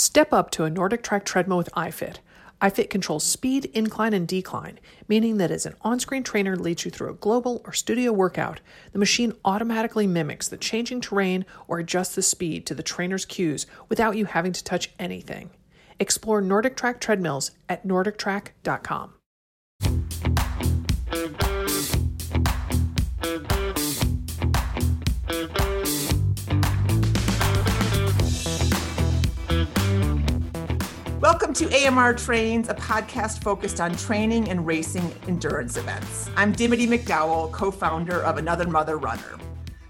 Step up to a NordicTrack treadmill with iFit. iFit controls speed, incline, and decline, meaning that as an on screen trainer leads you through a global or studio workout, the machine automatically mimics the changing terrain or adjusts the speed to the trainer's cues without you having to touch anything. Explore NordicTrack treadmills at NordicTrack.com. Welcome to AMR Trains, a podcast focused on training and racing endurance events. I'm Dimity McDowell, co founder of Another Mother Runner.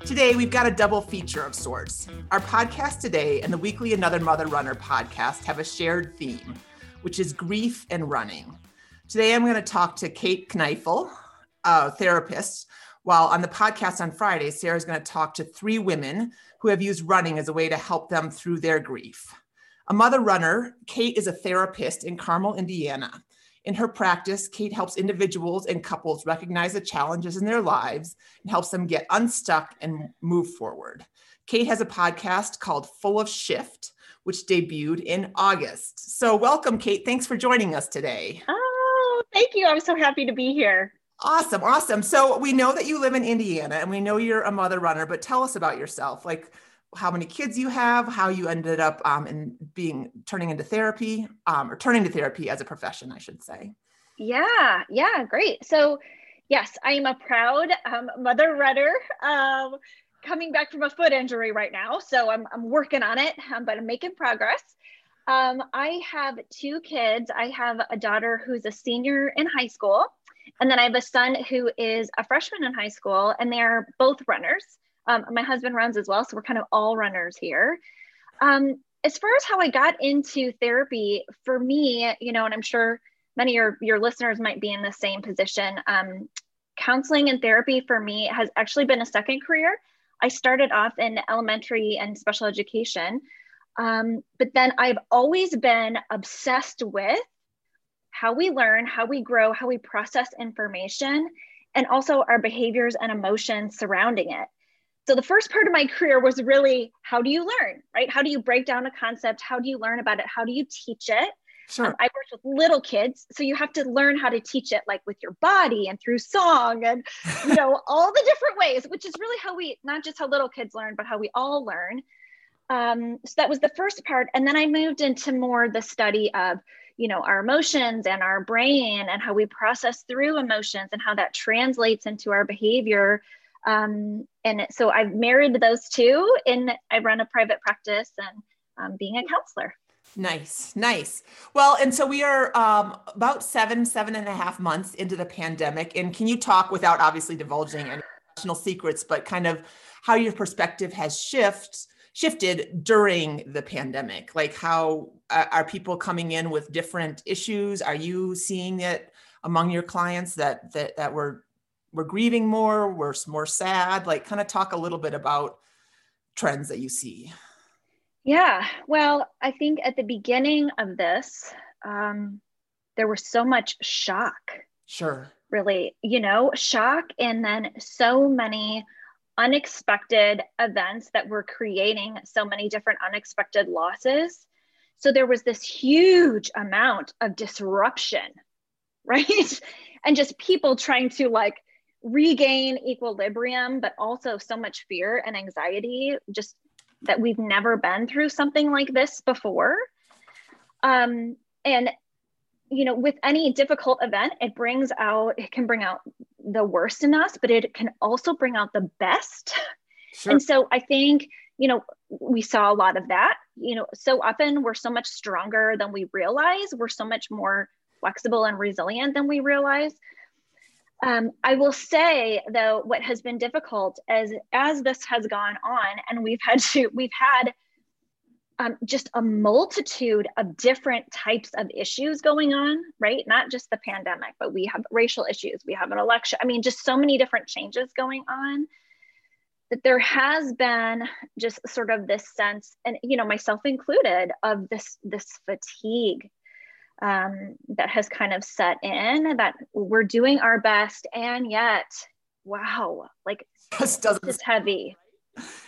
Today, we've got a double feature of sorts. Our podcast today and the weekly Another Mother Runner podcast have a shared theme, which is grief and running. Today, I'm going to talk to Kate Kneifel, a therapist, while on the podcast on Friday, Sarah's going to talk to three women who have used running as a way to help them through their grief. A mother runner, Kate is a therapist in Carmel, Indiana. In her practice, Kate helps individuals and couples recognize the challenges in their lives and helps them get unstuck and move forward. Kate has a podcast called Full of Shift, which debuted in August. So, welcome, Kate. Thanks for joining us today. Oh, thank you. I'm so happy to be here. Awesome, awesome. So, we know that you live in Indiana and we know you're a mother runner, but tell us about yourself. Like, how many kids you have, how you ended up um, in being turning into therapy um, or turning to therapy as a profession, I should say. Yeah, yeah, great. So, yes, I am a proud um, mother runner. Um, coming back from a foot injury right now, so I'm I'm working on it, um, but I'm making progress. Um, I have two kids. I have a daughter who's a senior in high school, and then I have a son who is a freshman in high school, and they are both runners. Um, my husband runs as well, so we're kind of all runners here. Um, as far as how I got into therapy, for me, you know, and I'm sure many of your, your listeners might be in the same position. Um, counseling and therapy for me has actually been a second career. I started off in elementary and special education, um, but then I've always been obsessed with how we learn, how we grow, how we process information, and also our behaviors and emotions surrounding it. So the first part of my career was really how do you learn, right? How do you break down a concept? How do you learn about it? How do you teach it? Sure. Um, I worked with little kids, so you have to learn how to teach it, like with your body and through song, and you know all the different ways, which is really how we not just how little kids learn, but how we all learn. Um, so that was the first part, and then I moved into more the study of you know our emotions and our brain and how we process through emotions and how that translates into our behavior um, and so I've married those two and I run a private practice and um, being a counselor. Nice, nice. Well, and so we are um, about seven, seven and a half months into the pandemic. And can you talk without obviously divulging any professional secrets, but kind of how your perspective has shifted shifted during the pandemic? Like how uh, are people coming in with different issues? Are you seeing it among your clients that that that were we're grieving more, we're more sad? Like, kind of talk a little bit about trends that you see. Yeah, well, I think at the beginning of this, um, there was so much shock. Sure. Really, you know, shock, and then so many unexpected events that were creating so many different unexpected losses. So there was this huge amount of disruption, right? and just people trying to like regain equilibrium, but also so much fear and anxiety, just that we've never been through something like this before. Um, and you know, with any difficult event, it brings out, it can bring out the worst in us, but it can also bring out the best. Sure. And so I think, you know, we saw a lot of that. You know, so often we're so much stronger than we realize. We're so much more flexible and resilient than we realize. Um, I will say though, what has been difficult as as this has gone on, and we've had to we've had um, just a multitude of different types of issues going on, right? Not just the pandemic, but we have racial issues, we have an election. I mean, just so many different changes going on that there has been just sort of this sense, and you know, myself included, of this this fatigue um, that has kind of set in that we're doing our best and yet wow like this doesn't it's heavy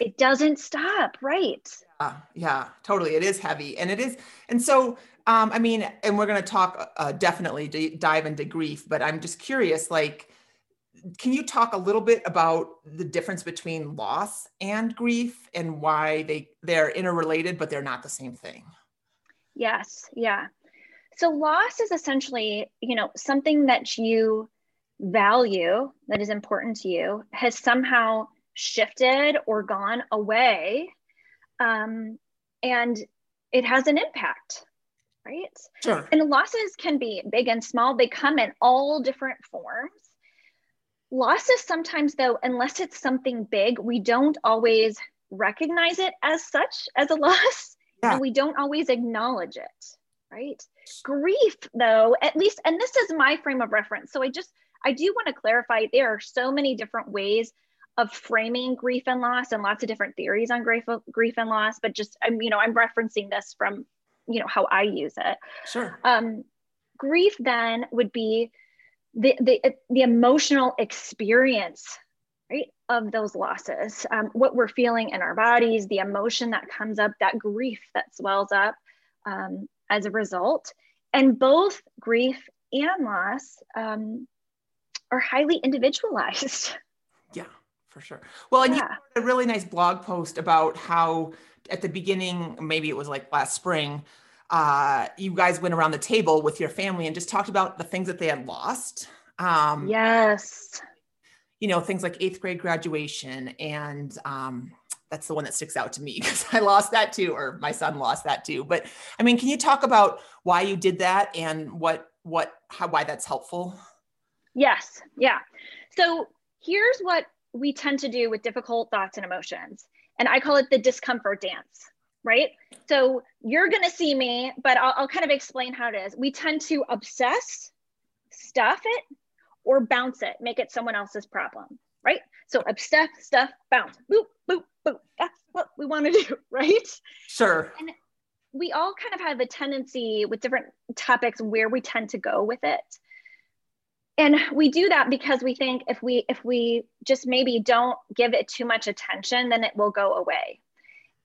it doesn't stop right Uh, yeah, totally. It is heavy, and it is, and so um, I mean, and we're going to talk uh, definitely d- dive into grief, but I'm just curious, like, can you talk a little bit about the difference between loss and grief and why they they're interrelated, but they're not the same thing? Yes, yeah. So loss is essentially, you know, something that you value that is important to you has somehow shifted or gone away um, and it has an impact right? Sure. And losses can be big and small. They come in all different forms. Losses sometimes though unless it's something big we don't always recognize it as such as a loss yeah. and we don't always acknowledge it right grief though at least and this is my frame of reference so i just i do want to clarify there are so many different ways of framing grief and loss and lots of different theories on grief, grief and loss but just i'm you know i'm referencing this from you know how i use it. Sure. Um, grief then would be the the, the emotional experience right of those losses um, what we're feeling in our bodies the emotion that comes up that grief that swells up um, as a result and both grief and loss um, are highly individualized yeah for sure. Well, and yeah. you had a really nice blog post about how at the beginning, maybe it was like last spring, uh, you guys went around the table with your family and just talked about the things that they had lost. Um, yes. You know, things like eighth grade graduation. And um, that's the one that sticks out to me because I lost that too, or my son lost that too. But I mean, can you talk about why you did that and what, what, how, why that's helpful? Yes. Yeah. So here's what we tend to do with difficult thoughts and emotions. And I call it the discomfort dance, right? So you're going to see me, but I'll, I'll, kind of explain how it is. We tend to obsess, stuff it, or bounce it, make it someone else's problem, right? So obsess, stuff, bounce, boop, boop, boop. That's what we want to do, right? Sure. And we all kind of have a tendency with different topics where we tend to go with it and we do that because we think if we if we just maybe don't give it too much attention then it will go away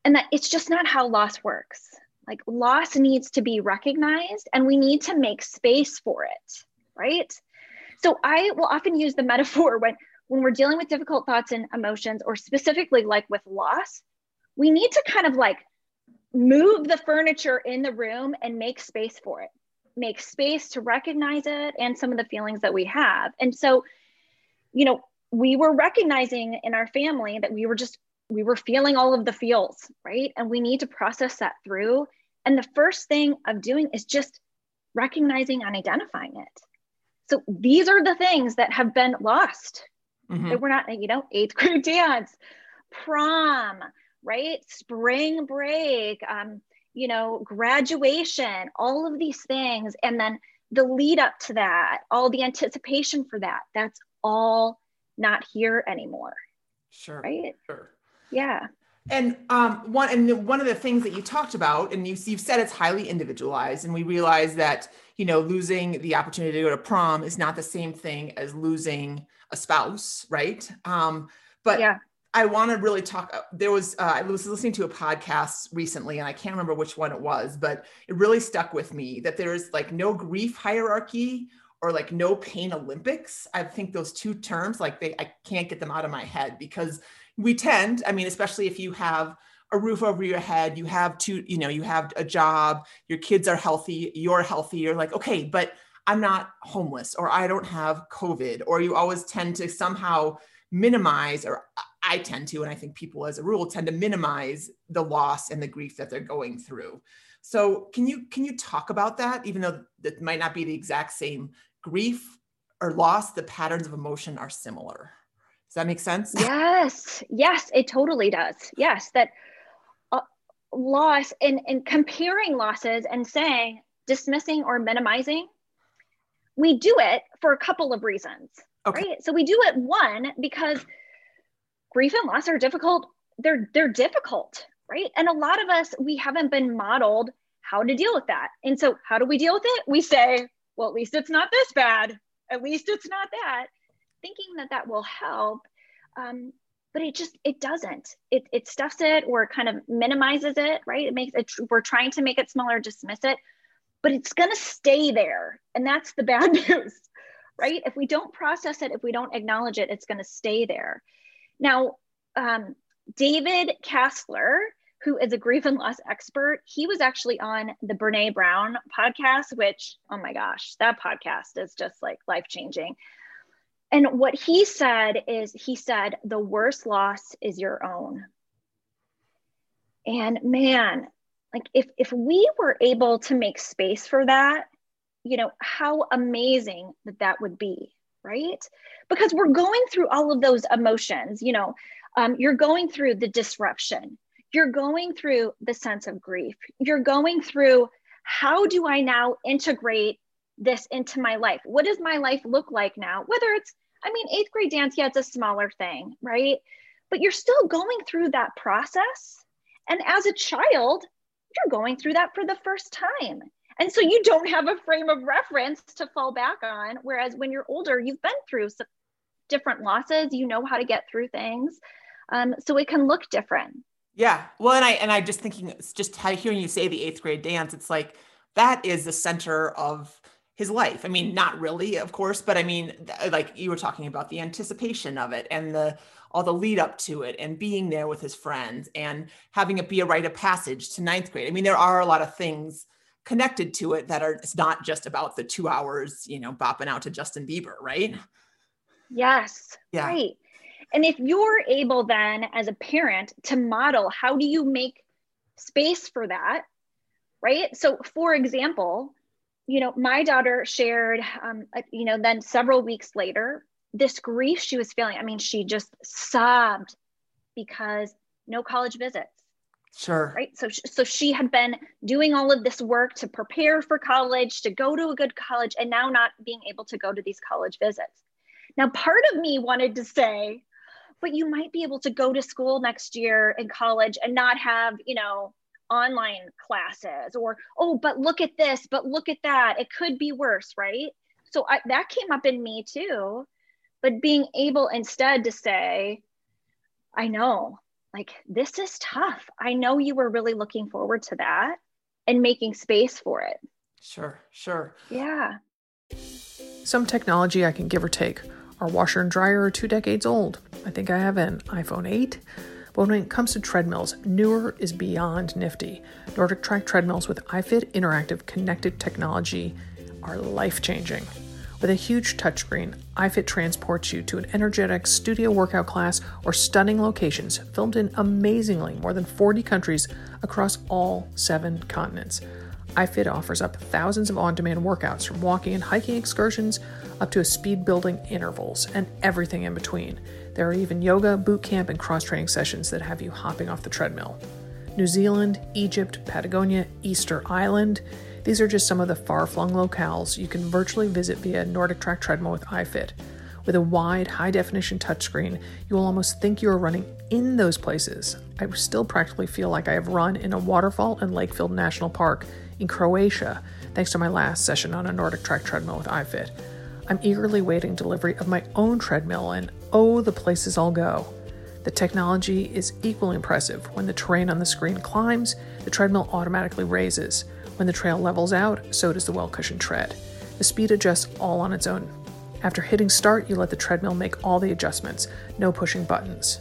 and that it's just not how loss works like loss needs to be recognized and we need to make space for it right so i will often use the metaphor when when we're dealing with difficult thoughts and emotions or specifically like with loss we need to kind of like move the furniture in the room and make space for it make space to recognize it and some of the feelings that we have. And so, you know, we were recognizing in our family that we were just, we were feeling all of the feels, right? And we need to process that through. And the first thing of doing is just recognizing and identifying it. So these are the things that have been lost. Mm-hmm. That we're not, you know, eighth grade dance, prom, right? Spring break, um, you know, graduation, all of these things. And then the lead up to that, all the anticipation for that, that's all not here anymore. Sure. Right. Sure. Yeah. And um, one and one of the things that you talked about, and you, you've said it's highly individualized, and we realize that you know losing the opportunity to go to prom is not the same thing as losing a spouse, right? Um, but yeah. I want to really talk. Uh, there was uh, I was listening to a podcast recently, and I can't remember which one it was, but it really stuck with me that there is like no grief hierarchy or like no pain Olympics. I think those two terms, like they, I can't get them out of my head because we tend. I mean, especially if you have a roof over your head, you have two, you know, you have a job, your kids are healthy, you're healthy. You're like, okay, but I'm not homeless, or I don't have COVID, or you always tend to somehow minimize or I tend to, and I think people as a rule tend to minimize the loss and the grief that they're going through. So can you can you talk about that, even though that might not be the exact same grief or loss, the patterns of emotion are similar. Does that make sense? Yes, yes, it totally does. Yes, that uh, loss and and comparing losses and saying dismissing or minimizing, we do it for a couple of reasons. Okay. Right. So we do it one because grief and loss are difficult. They're they're difficult, right? And a lot of us we haven't been modeled how to deal with that. And so how do we deal with it? We say, well, at least it's not this bad. At least it's not that. Thinking that that will help. Um, but it just it doesn't it, it stuffs it or kind of minimizes it right it makes it we're trying to make it smaller dismiss it but it's going to stay there. And that's the bad news right? If we don't process it if we don't acknowledge it it's going to stay there. Now um, david Kessler who is a grief and loss expert he was actually on the brene brown podcast which oh my gosh that podcast is just like life changing and what he said is he said the worst loss is your own. And man like if if we were able to make space for that you know how amazing that that would be right? Because we're going through all of those emotions you know um, you're going through the disruption. You're going through the sense of grief. You're going through how do i now integrate this into my life? What does my life look like now? Whether it's i mean eighth grade dance yeah it's a smaller thing right? But you're still going through that process. And as a child you're going through that for the first time. And so you don't have a frame of reference to fall back on. Whereas when you're older, you've been through different losses, you know how to get through things. Um, so it can look different. Yeah. Well, and I and I just thinking just hearing you say the eighth grade dance, it's like that is the center of his life. I mean, not really, of course, but I mean, like you were talking about the anticipation of it and the all the lead up to it and being there with his friends and having it be a rite of passage to ninth grade. I mean, there are a lot of things connected to it that are it's not just about the two hours, you know, bopping out to Justin Bieber, right? Yes. Yeah. Right. And if you're able then as a parent to model how do you make space for that, right? So for example, you know, my daughter shared, um, you know, then several weeks later, this grief she was feeling. I mean, she just sobbed because no college visits. Sure. Right. So, so she had been doing all of this work to prepare for college, to go to a good college, and now not being able to go to these college visits. Now, part of me wanted to say, but you might be able to go to school next year in college and not have, you know, online classes or, oh, but look at this, but look at that. It could be worse, right? So I, that came up in me too but being able instead to say i know like this is tough. I know you were really looking forward to that and making space for it. Sure sure. Yeah. Some technology i can give or take. Our washer and dryer are two decades old. I think i have an iphone 8 but when it comes to treadmills, newer is beyond nifty. Nordic Track treadmills with iFit interactive connected technology are life changing. With a huge touchscreen, iFit transports you to an energetic studio workout class or stunning locations filmed in amazingly more than 40 countries across all seven continents. iFit offers up thousands of on demand workouts from walking and hiking excursions up to speed building intervals and everything in between. There are even yoga, boot camp, and cross training sessions that have you hopping off the treadmill. New Zealand, Egypt, Patagonia, Easter Island, these are just some of the far flung locales you can virtually visit via Nordic Track Treadmill with iFit. With a wide, high definition touchscreen, you will almost think you are running in those places. I still practically feel like I have run in a waterfall in Lakefield National Park in Croatia, thanks to my last session on a Nordic Track treadmill with iFit. I'm eagerly waiting delivery of my own treadmill, and oh, the places I'll go. The technology is equally impressive. When the terrain on the screen climbs, the treadmill automatically raises. When the trail levels out, so does the well cushioned tread. The speed adjusts all on its own. After hitting start, you let the treadmill make all the adjustments, no pushing buttons.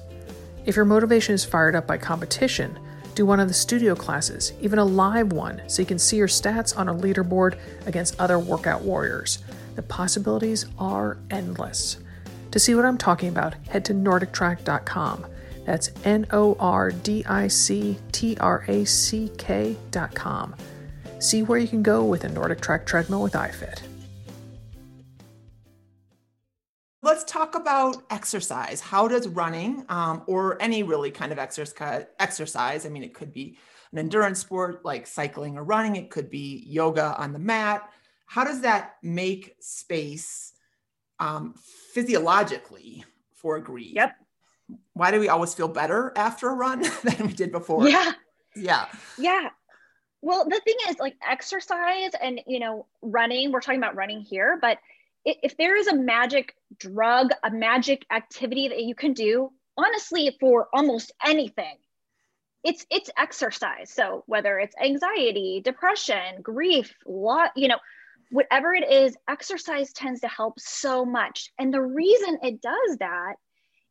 If your motivation is fired up by competition, do one of the studio classes, even a live one, so you can see your stats on a leaderboard against other workout warriors. The possibilities are endless. To see what I'm talking about, head to NordicTrack.com. That's N O R D I C T R A C K.com. See where you can go with a Nordic Track treadmill with iFit. Let's talk about exercise. How does running um, or any really kind of exercise, exercise, I mean, it could be an endurance sport like cycling or running, it could be yoga on the mat. How does that make space um, physiologically for grief? Yep. Why do we always feel better after a run than we did before? Yeah. Yeah. Yeah. Well, the thing is, like exercise and you know, running. We're talking about running here, but if there is a magic drug, a magic activity that you can do honestly for almost anything it's it's exercise so whether it's anxiety depression grief lot you know whatever it is exercise tends to help so much and the reason it does that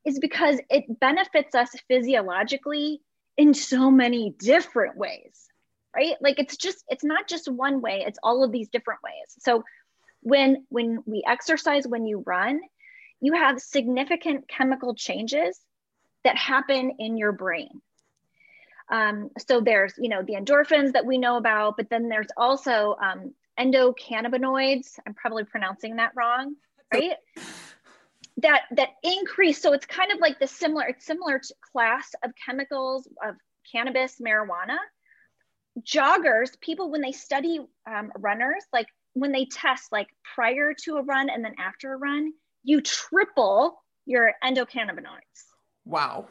is because it benefits us physiologically in so many different ways right? Like it's just it's not just one way it's all of these different ways. So when when we exercise when you run you have significant chemical changes that happen in your brain. Um, so there's you know the endorphins that we know about but then there's also um, endocannabinoids i'm probably pronouncing that wrong right? That that increase so it's kind of like the similar it's similar to class of chemicals of cannabis marijuana joggers people when they study um, runners like when they test like prior to a run and then after a run you triple your endocannabinoids. Wow.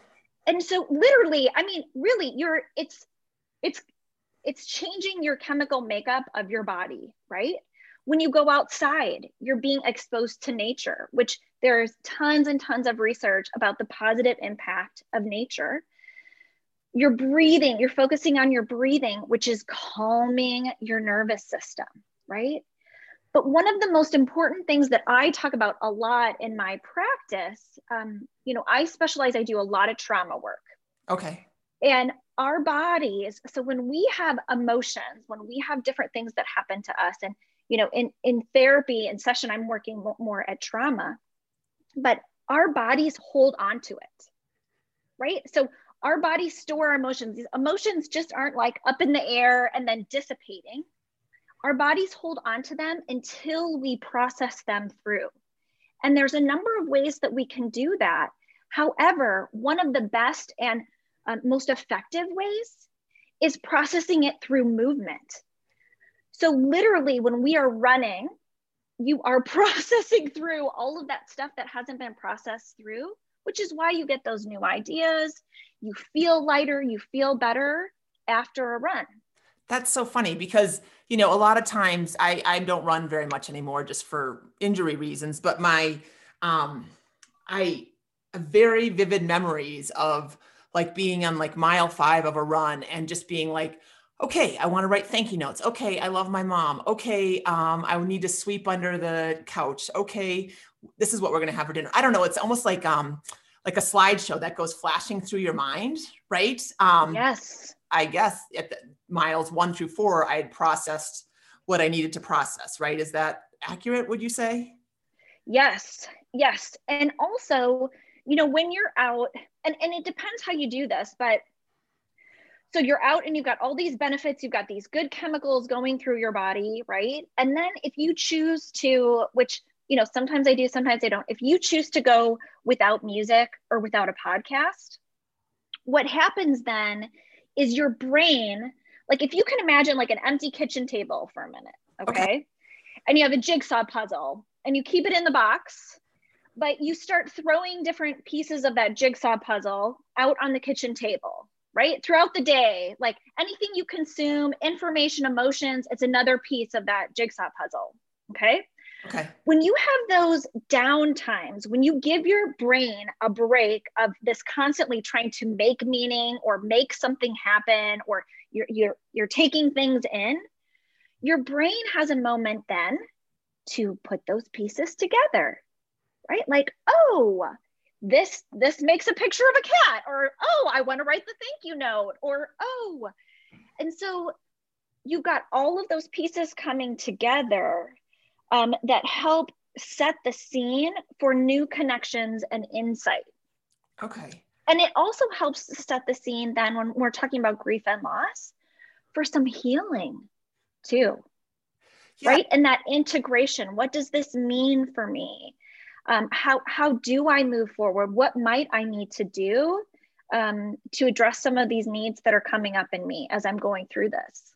And so literally i mean really you're it's it's it's changing your chemical makeup of your body right? When you go outside you're being exposed to nature which there's tons and tons of research about the positive impact of nature you're breathing you're focusing on your breathing which is calming your nervous system right but one of the most important things that I talk about a lot in my practice, um, you know, I specialize, I do a lot of trauma work. Okay. And our bodies, so when we have emotions, when we have different things that happen to us, and, you know, in, in therapy and session, I'm working more at trauma, but our bodies hold on to it, right? So our bodies store our emotions. These emotions just aren't like up in the air and then dissipating our bodies hold on to them until we process them through. And there's a number of ways that we can do that. However, one of the best and uh, most effective ways is processing it through movement. So, literally, when we are running, you are processing through all of that stuff that hasn't been processed through, which is why you get those new ideas. You feel lighter, you feel better after a run. That's so funny because, you know, a lot of times I, I don't run very much anymore just for injury reasons, but my, um, I have very vivid memories of like being on like mile five of a run and just being like, okay, I want to write thank you notes. Okay, I love my mom. Okay, um, I need to sweep under the couch. Okay, this is what we're gonna have for dinner. I don't know. It's almost like um, like a slideshow that goes flashing through your mind, right? Um, yes. I guess at the miles one through four, I had processed what I needed to process, right? Is that accurate, would you say? Yes, yes. And also, you know, when you're out, and, and it depends how you do this, but so you're out and you've got all these benefits, you've got these good chemicals going through your body, right? And then if you choose to, which, you know, sometimes I do, sometimes I don't, if you choose to go without music or without a podcast, what happens then is your brain like if you can imagine like an empty kitchen table for a minute okay, okay. and you have a jigsaw puzzle and you keep it in the box but you start throwing different pieces of that jigsaw puzzle out on the kitchen table right? Throughout the day like anything you consume information emotions it's another piece of that jigsaw puzzle okay Okay. When you have those down times, when you give your brain a break of this constantly trying to make meaning or make something happen, or you're you're you're taking things in, your brain has a moment then to put those pieces together, right? Like, oh, this this makes a picture of a cat, or oh, I want to write the thank you note, or oh, and so you've got all of those pieces coming together um, that help set the scene for new connections and insight. Okay. And it also helps set the scene then when we're talking about grief and loss for some healing too. Yeah. Right. And that integration. What does this mean for me? Um, how, how do I move forward? What might I need to do um, to address some of these needs that are coming up in me as I'm going through this?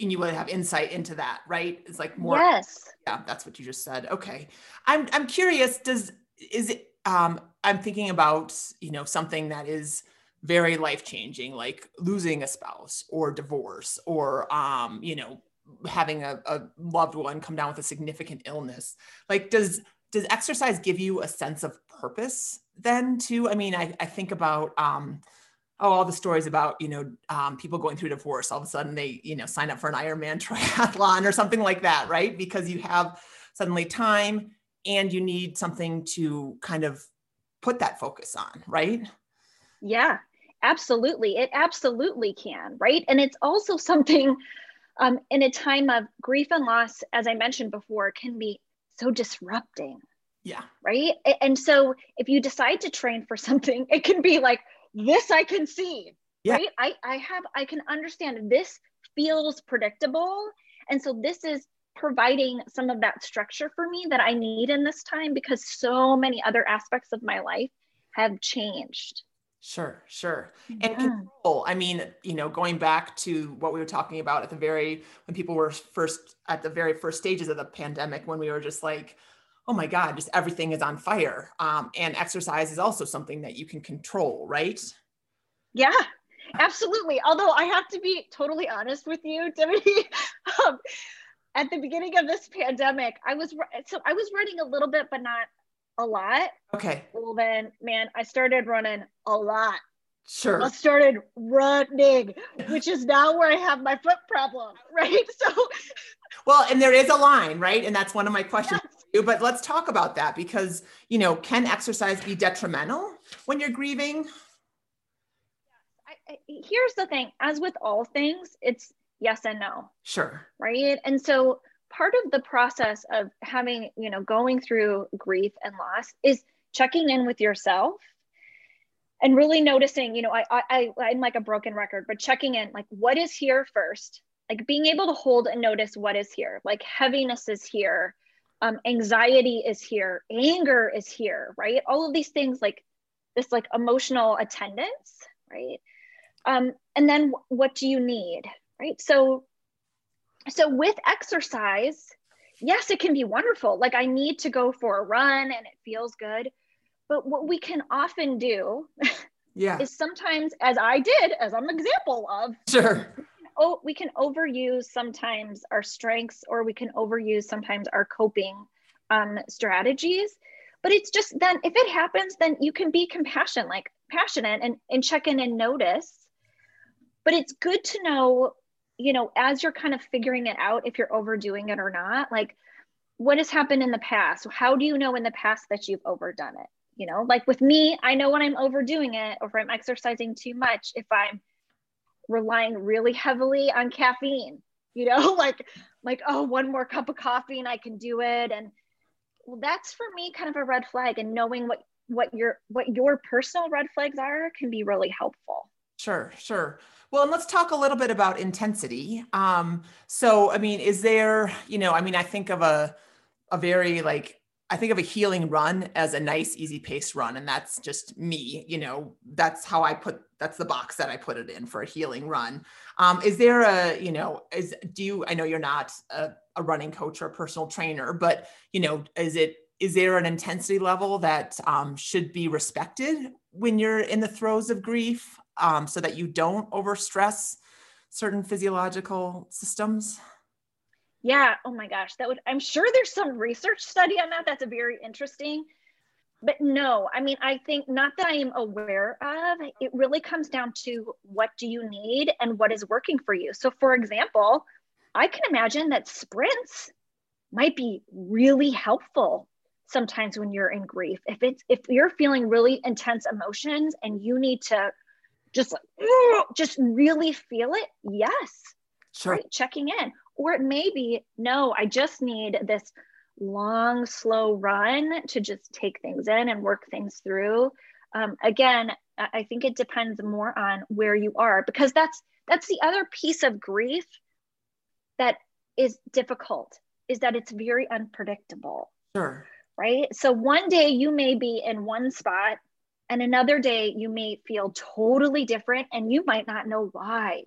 And you would have insight into that, right? It's like more. Yes. Yeah, that's what you just said. Okay, I'm I'm curious. Does is it? Um, I'm thinking about you know something that is very life changing, like losing a spouse or divorce, or um, you know having a, a loved one come down with a significant illness. Like, does does exercise give you a sense of purpose then too? I mean, I, I think about um, oh, all the stories about you know um, people going through divorce. All of a sudden, they you know sign up for an Ironman triathlon or something like that, right? Because you have suddenly time and you need something to kind of put that focus on, right? Yeah, absolutely. It absolutely can, right? And it's also something um, in a time of grief and loss, as I mentioned before, can be so disrupting. Yeah. Right. And so if you decide to train for something, it can be like, this I can see. Yeah. Right. I, I have, I can understand this feels predictable. And so this is providing some of that structure for me that I need in this time because so many other aspects of my life have changed. Sure, sure. And control. I mean, you know, going back to what we were talking about at the very when people were first at the very first stages of the pandemic, when we were just like, oh my God, just everything is on fire. Um, and exercise is also something that you can control, right? Yeah, absolutely. Although I have to be totally honest with you, Dimity. um, at the beginning of this pandemic, I was so I was running a little bit, but not a lot. Okay. Well, then, man, I started running a lot. Sure. I started running, which is now where I have my foot problem, right? So, well, and there is a line, right? And that's one of my questions. Yes. But let's talk about that because, you know, can exercise be detrimental when you're grieving? I, I, here's the thing as with all things, it's yes and no. Sure. Right. And so, part of the process of having, you know, going through grief and loss is checking in with yourself and really noticing, you know, I, I, I'm like a broken record, but checking in, like, what is here first? Like being able to hold and notice what is here, like heaviness is here, um, anxiety is here, anger is here, right? All of these things, like this, like emotional attendance, right? Um, and then what do you need, right? So so with exercise, yes, it can be wonderful. Like I need to go for a run and it feels good. But what we can often do yeah. is sometimes, as I did, as I'm an example of, sure. Oh, we can overuse sometimes our strengths or we can overuse sometimes our coping um, strategies. But it's just then if it happens, then you can be compassionate, like passionate and, and check in and notice. But it's good to know you know, as you're kind of figuring it out, if you're overdoing it or not, like what has happened in the past? How do you know in the past that you've overdone it? You know, like with me, I know when I'm overdoing it or if I'm exercising too much, if I'm relying really heavily on caffeine, you know, like, like, oh, one more cup of coffee and I can do it. And well, that's for me kind of a red flag and knowing what, what your, what your personal red flags are can be really helpful. Sure, sure. Well, and let's talk a little bit about intensity. Um, so, I mean, is there, you know, I mean, I think of a, a very like, I think of a healing run as a nice, easy pace run. And that's just me, you know, that's how I put, that's the box that I put it in for a healing run. Um, is there a, you know, is, do you, I know you're not a, a running coach or a personal trainer, but, you know, is it, is there an intensity level that um, should be respected when you're in the throes of grief? um, so that you don't overstress certain physiological systems? Yeah. Oh my gosh. That would, I'm sure there's some research study on that. That's a very interesting. But no, I mean, I think not that I am aware of, it really comes down to what do you need and what is working for you. So, for example, I can imagine that sprints might be really helpful sometimes when you're in grief. If it's if you're feeling really intense emotions and you need to just like just really feel it yes sure. right checking in or it may be no i just need this long slow run to just take things in and work things through. Um, again i think it depends more on where you are because that's that's the other piece of grief that is difficult is that it's very unpredictable. Sure. Right? So one day you may be in one spot and another day, you may feel totally different and you might not know why,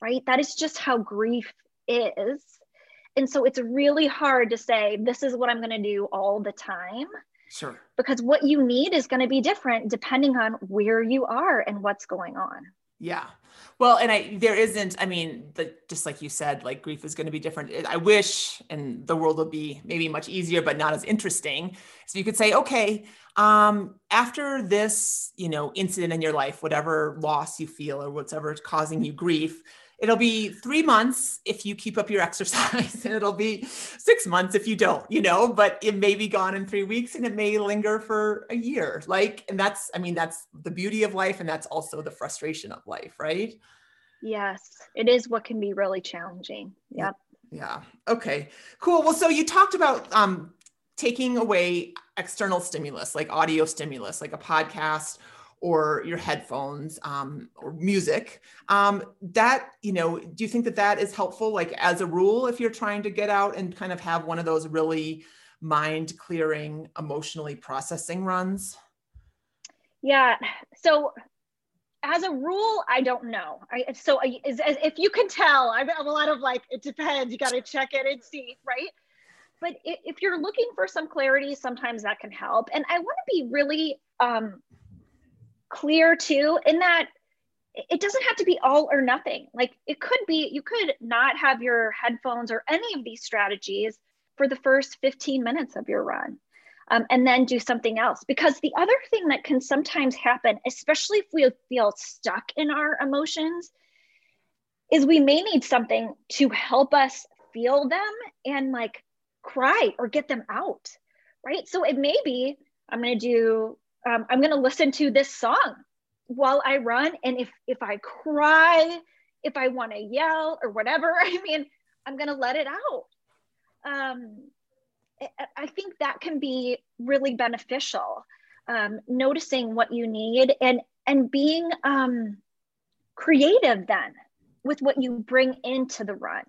right? That is just how grief is. And so it's really hard to say, this is what I'm going to do all the time. Sure. Because what you need is going to be different depending on where you are and what's going on. Yeah. Well, and I there isn't, I mean, the, just like you said, like grief is going to be different. I wish and the world will be maybe much easier, but not as interesting. So you could say, okay, um, after this, you know, incident in your life, whatever loss you feel or whatever is causing you grief, it'll be three months if you keep up your exercise and it'll be six months if you don't you know but it may be gone in three weeks and it may linger for a year. Like and that's i mean that's the beauty of life and that's also the frustration of life right? Yes it is what can be really challenging. Yep. Yeah. Okay. Cool. Well so you talked about um taking away external stimulus like audio stimulus like a podcast or your headphones um, or music. Um, that you know do you think that that is helpful like as a rule if you're trying to get out and kind of have one of those really mind clearing emotionally processing runs? Yeah so as a rule i don't know. I, so is, if you can tell i'm a lot of like it depends you got to check it and see right? But if you're looking for some clarity sometimes that can help. And i want to be really um, clear too in that it doesn't have to be all or nothing. Like it could be, you could not have your headphones or any of these strategies for the first 15 minutes of your run. Um, and then do something else. Because the other thing that can sometimes happen, especially if we feel stuck in our emotions, is we may need something to help us feel them and like cry or get them out. Right. So it may be, I'm going to do um, I'm going to listen to this song while I run. And if, if I cry, if I want to yell or whatever, I mean, I'm going to let it out. Um, I think that can be really beneficial. Um, noticing what you need and and being um, creative then with what you bring into the run.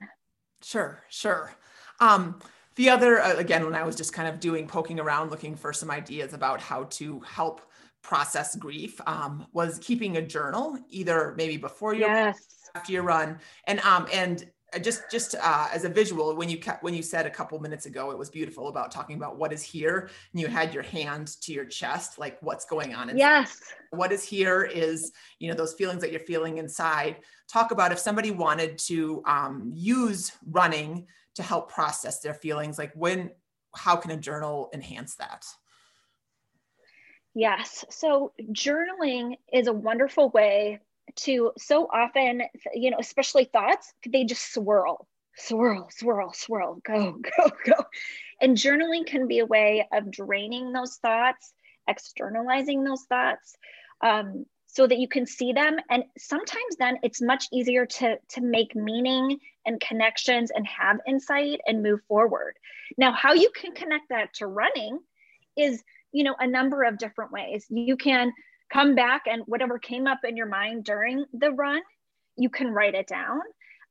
Sure, sure. Um, the other, uh, again, when I was just kind of doing poking around, looking for some ideas about how to help process grief, um, was keeping a journal, either maybe before your yes. after your run, and um, and just just uh, as a visual, when you kept, when you said a couple minutes ago, it was beautiful about talking about what is here, and you had your hand to your chest, like what's going on. Inside. Yes. What is here is you know those feelings that you're feeling inside. Talk about if somebody wanted to um, use running to help process their feelings like when how can a journal enhance that yes so journaling is a wonderful way to so often you know especially thoughts they just swirl swirl swirl swirl go go go. And journaling can be a way of draining those thoughts externalizing those thoughts um, so that you can see them. And sometimes then it's much easier to to make meaning and connections and have insight and move forward. Now how you can connect that to running is you know a number of different ways. You can come back and whatever came up in your mind during the run you can write it down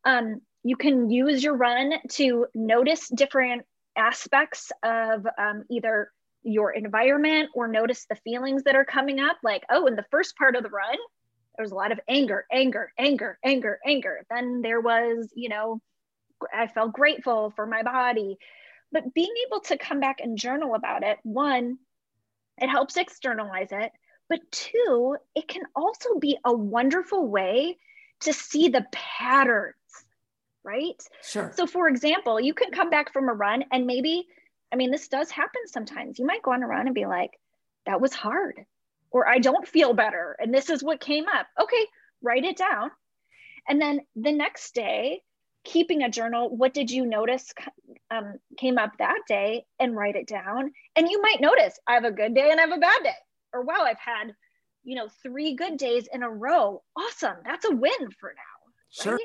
um, you can use your run to notice different aspects of um, either your environment or notice the feelings that are coming up. Like, oh, in the first part of the run, there was a lot of anger, anger, anger, anger, anger. Then there was, you know, I felt grateful for my body. But being able to come back and journal about it, one, it helps externalize it. But two, it can also be a wonderful way to see the patterns, right? Sure. So, for example, you can come back from a run and maybe I mean, this does happen sometimes. You might go on a run and be like, that was hard, or I don't feel better. And this is what came up. Okay, write it down. And then the next day, keeping a journal, what did you notice um, came up that day and write it down. And you might notice I have a good day and I have a bad day. Or wow, I've had, you know, three good days in a row. Awesome. That's a win for now. Sure. Right?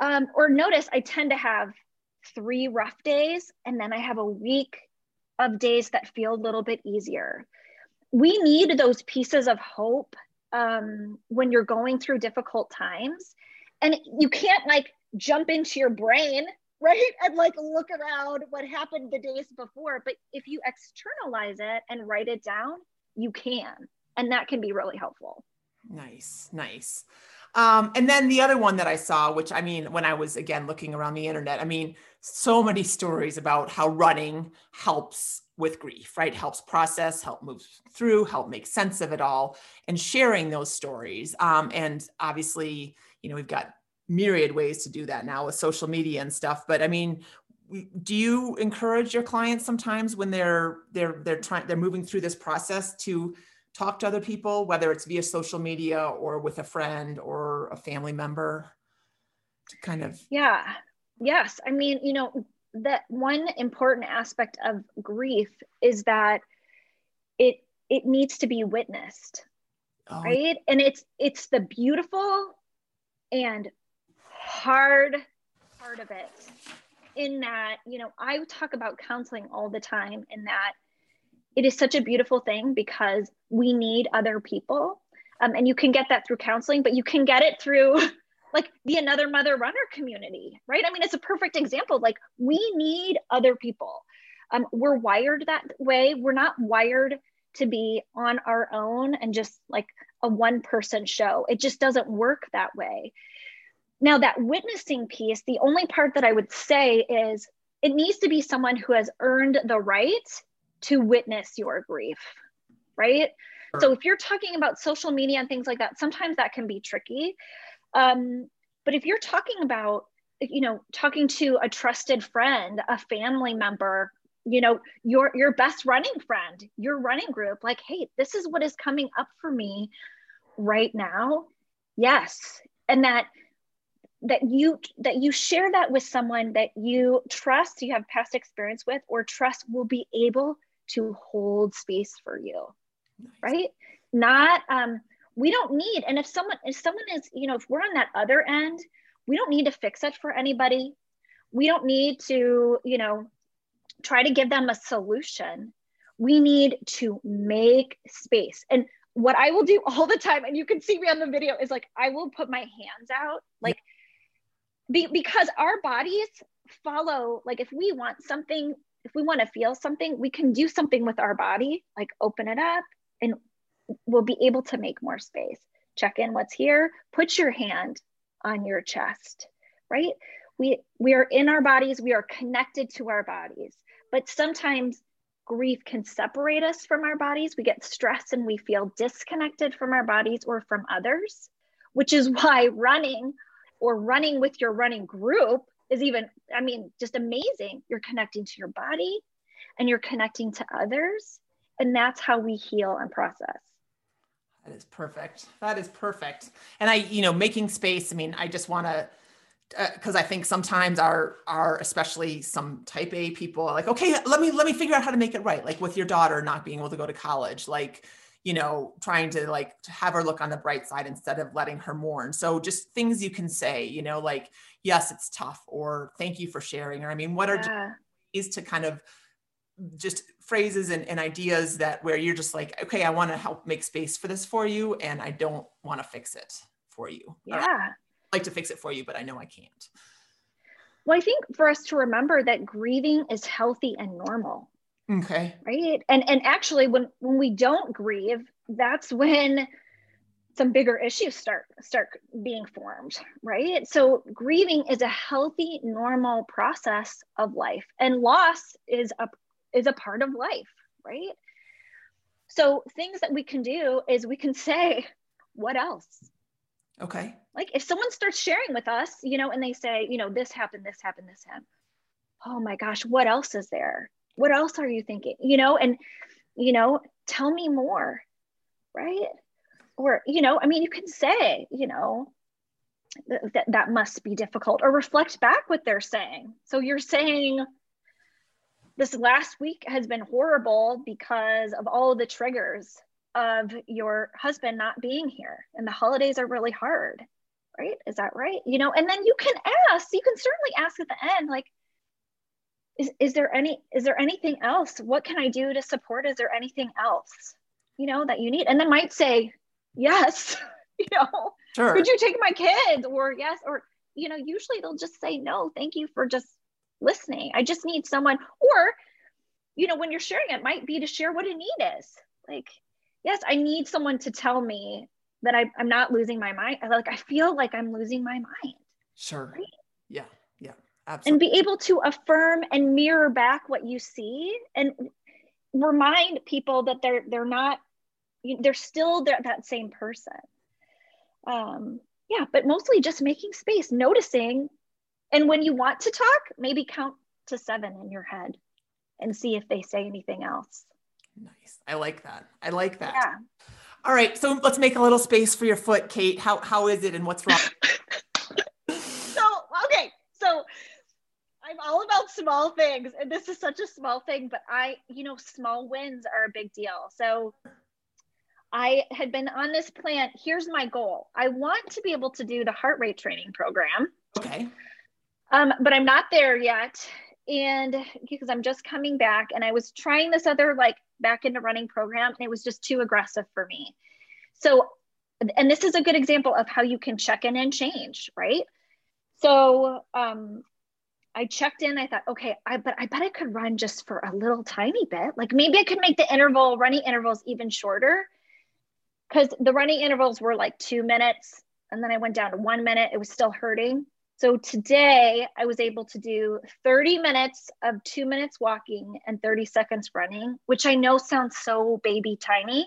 Um, or notice I tend to have three rough days and then I have a week of days that feel a little bit easier. We need those pieces of hope um, when you're going through difficult times. And you can't like jump into your brain, right? And like look around what happened the days before. But if you externalize it and write it down, you can. And that can be really helpful. Nice, nice. Um, and then the other one that I saw, which I mean, when I was again looking around the internet, I mean, so many stories about how running helps with grief, right? Helps process, help move through, help make sense of it all, and sharing those stories. Um, and obviously, you know, we've got myriad ways to do that now with social media and stuff. But I mean, do you encourage your clients sometimes when they're they're they're trying they're moving through this process to talk to other people, whether it's via social media or with a friend or a family member? To kind of yeah, yes. I mean, you know, that one important aspect of grief is that it it needs to be witnessed oh. right and it's it's the beautiful and hard part of it in that you know i talk about counseling all the time in that it is such a beautiful thing because we need other people um, and you can get that through counseling but you can get it through like the another mother runner community, right? I mean, it's a perfect example. Like we need other people. Um, we're wired that way. We're not wired to be on our own and just like a one person show. It just doesn't work that way. Now, that witnessing piece, the only part that I would say is it needs to be someone who has earned the right to witness your grief, right? So if you're talking about social media and things like that, sometimes that can be tricky. Um, but if you're talking about, you know, talking to a trusted friend, a family member, you know, your your best running friend, your running group, like, hey, this is what is coming up for me right now. Yes, and that that you that you share that with someone that you trust you have past experience with or trust will be able to hold space for you nice. right? Not um we don't need and if someone if someone is you know if we're on that other end we don't need to fix it for anybody. We don't need to you know try to give them a solution. We need to make space. And what i will do all the time and you can see me on the video is like i will put my hands out like be, because our bodies follow like if we want something if we want to feel something we can do something with our body like open it up and we'll be able to make more space. Check in what's here, put your hand on your chest, right? We, we are in our bodies, we are connected to our bodies, but sometimes grief can separate us from our bodies. We get stressed and we feel disconnected from our bodies or from others, which is why running or running with your running group is even, I mean, just amazing. You're connecting to your body and you're connecting to others. And that's how we heal and process. That is perfect. That is perfect. And I, you know, making space. I mean, I just want to because uh, I think sometimes our our especially some type A people are like, okay, let me let me figure out how to make it right. Like with your daughter not being able to go to college, like you know, trying to like to have her look on the bright side instead of letting her mourn. So just things you can say, you know, like yes, it's tough, or thank you for sharing, or I mean, what are ways to kind of just phrases and, and, ideas that where you're just like okay i want to help make space for this for you and i don't want to fix it for you yeah. like to fix it for you but i know i can't. Well i think for us to remember that grieving is healthy and normal okay right and and actually when when we don't grieve that's when some bigger issues start start being formed right so grieving is a healthy normal process of life and loss is a is a part of life, right? So things that we can do is we can say, what else? Okay. Like if someone starts sharing with us, you know, and they say, you know, this happened, this happened, this happened. Oh my gosh, what else is there? What else are you thinking? You know, and you know, tell me more, right? Or, you know, I mean, you can say, you know, that that must be difficult or reflect back what they're saying. So you're saying, this last week has been horrible because of all the triggers of your husband not being here and the holidays are really hard right is that right you know and then you can ask you can certainly ask at the end like is, is there any is there anything else what can i do to support is there anything else you know that you need and then might say yes you know sure. could you take my kids or yes or you know usually they'll just say no thank you for just listening. I just need someone, or, you know, when you're sharing, it might be to share what a need is. Like, yes, I need someone to tell me that I, am not losing my mind. Like, I feel like I'm losing my mind. Sure. Right? Yeah. Absolutely. And be able to affirm and mirror back what you see. And remind people that they're they're not they're still that, that same person. Um yeah but mostly just making space noticing. And when you want to talk maybe count to seven in your head and see if they say anything else. Nice. I like that. I like that. Yeah. All right. So let's make a little space for your foot kate. How how is it and what's wrong? So okay. So I'm all about small things, and this is such a small thing, but I, you know, small wins are a big deal. So I had been on this plan. Here's my goal I want to be able to do the heart rate training program. Okay. Um, but I'm not there yet. And because I'm just coming back, and I was trying this other like back into running program, and it was just too aggressive for me. So, and this is a good example of how you can check in and change, right? So, um, I checked in. I thought, okay, I but I bet I could run just for a little tiny bit. Like maybe I could make the interval running intervals even shorter. Because the running intervals were like two minutes, and then I went down to one minute. It was still hurting. So today I was able to do 30 minutes of two minutes walking and 30 seconds running, which I know sounds so baby tiny.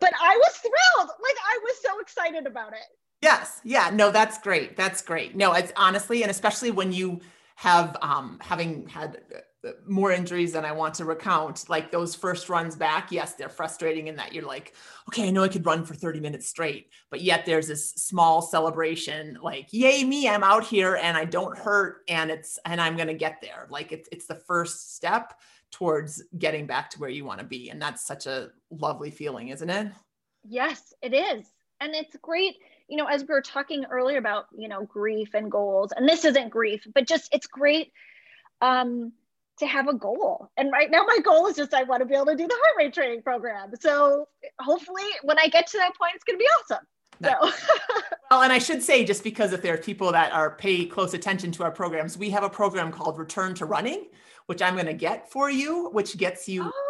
But I was thrilled. Like I was so excited about it. Yes. Yeah. No, that's great. That's great. No, it's honestly, and especially when you have um, having had uh, more injuries than I want to recount, like those first runs back, yes, they're frustrating in that you're like, okay, I know I could run for 30 minutes straight, but yet there's this small celebration, like, yay, me, I'm out here and I don't hurt and it's, and I'm going to get there. Like it's, it's the first step towards getting back to where you want to be. And that's such a lovely feeling, isn't it? Yes, it is. And it's great you know, as we were talking earlier about, you know, grief and goals, and this isn't grief, but just it's great um, to have a goal. And right now, my goal is just I want to be able to do the heart rate training program. So hopefully, when I get to that point, it's going to be awesome. So. well, and I should say, just because if there are people that are pay close attention to our programs, we have a program called Return to Running, which I'm going to get for you, which gets you oh.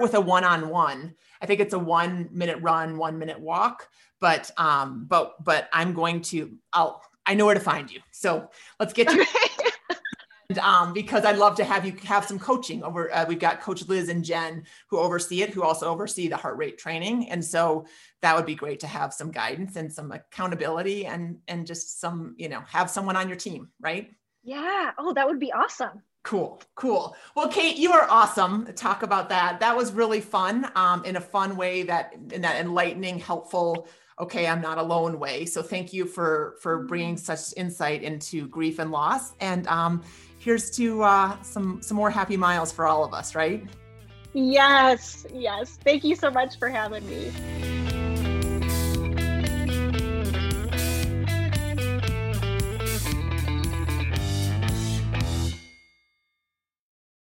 With a one-on-one. I think it's a one minute run, one minute walk but um but but i'm going to i'll i know where to find you so let's get you and, um, because I'd love to have you have some coaching over. Uh, we've got Coach Liz and Jen who oversee it, who also oversee the heart rate training, and so that would be great to have some guidance and some accountability and and just some you know have someone on your team, right? Yeah. Oh, that would be awesome. Cool, cool. Well, Kate, you are awesome. Talk about that. That was really fun, um, in a fun way that in that enlightening, helpful okay i'm not alone way so thank you for for bringing mm-hmm. such insight into grief and loss and um, here's to uh, some some more happy miles for all of us right yes yes thank you so much for having me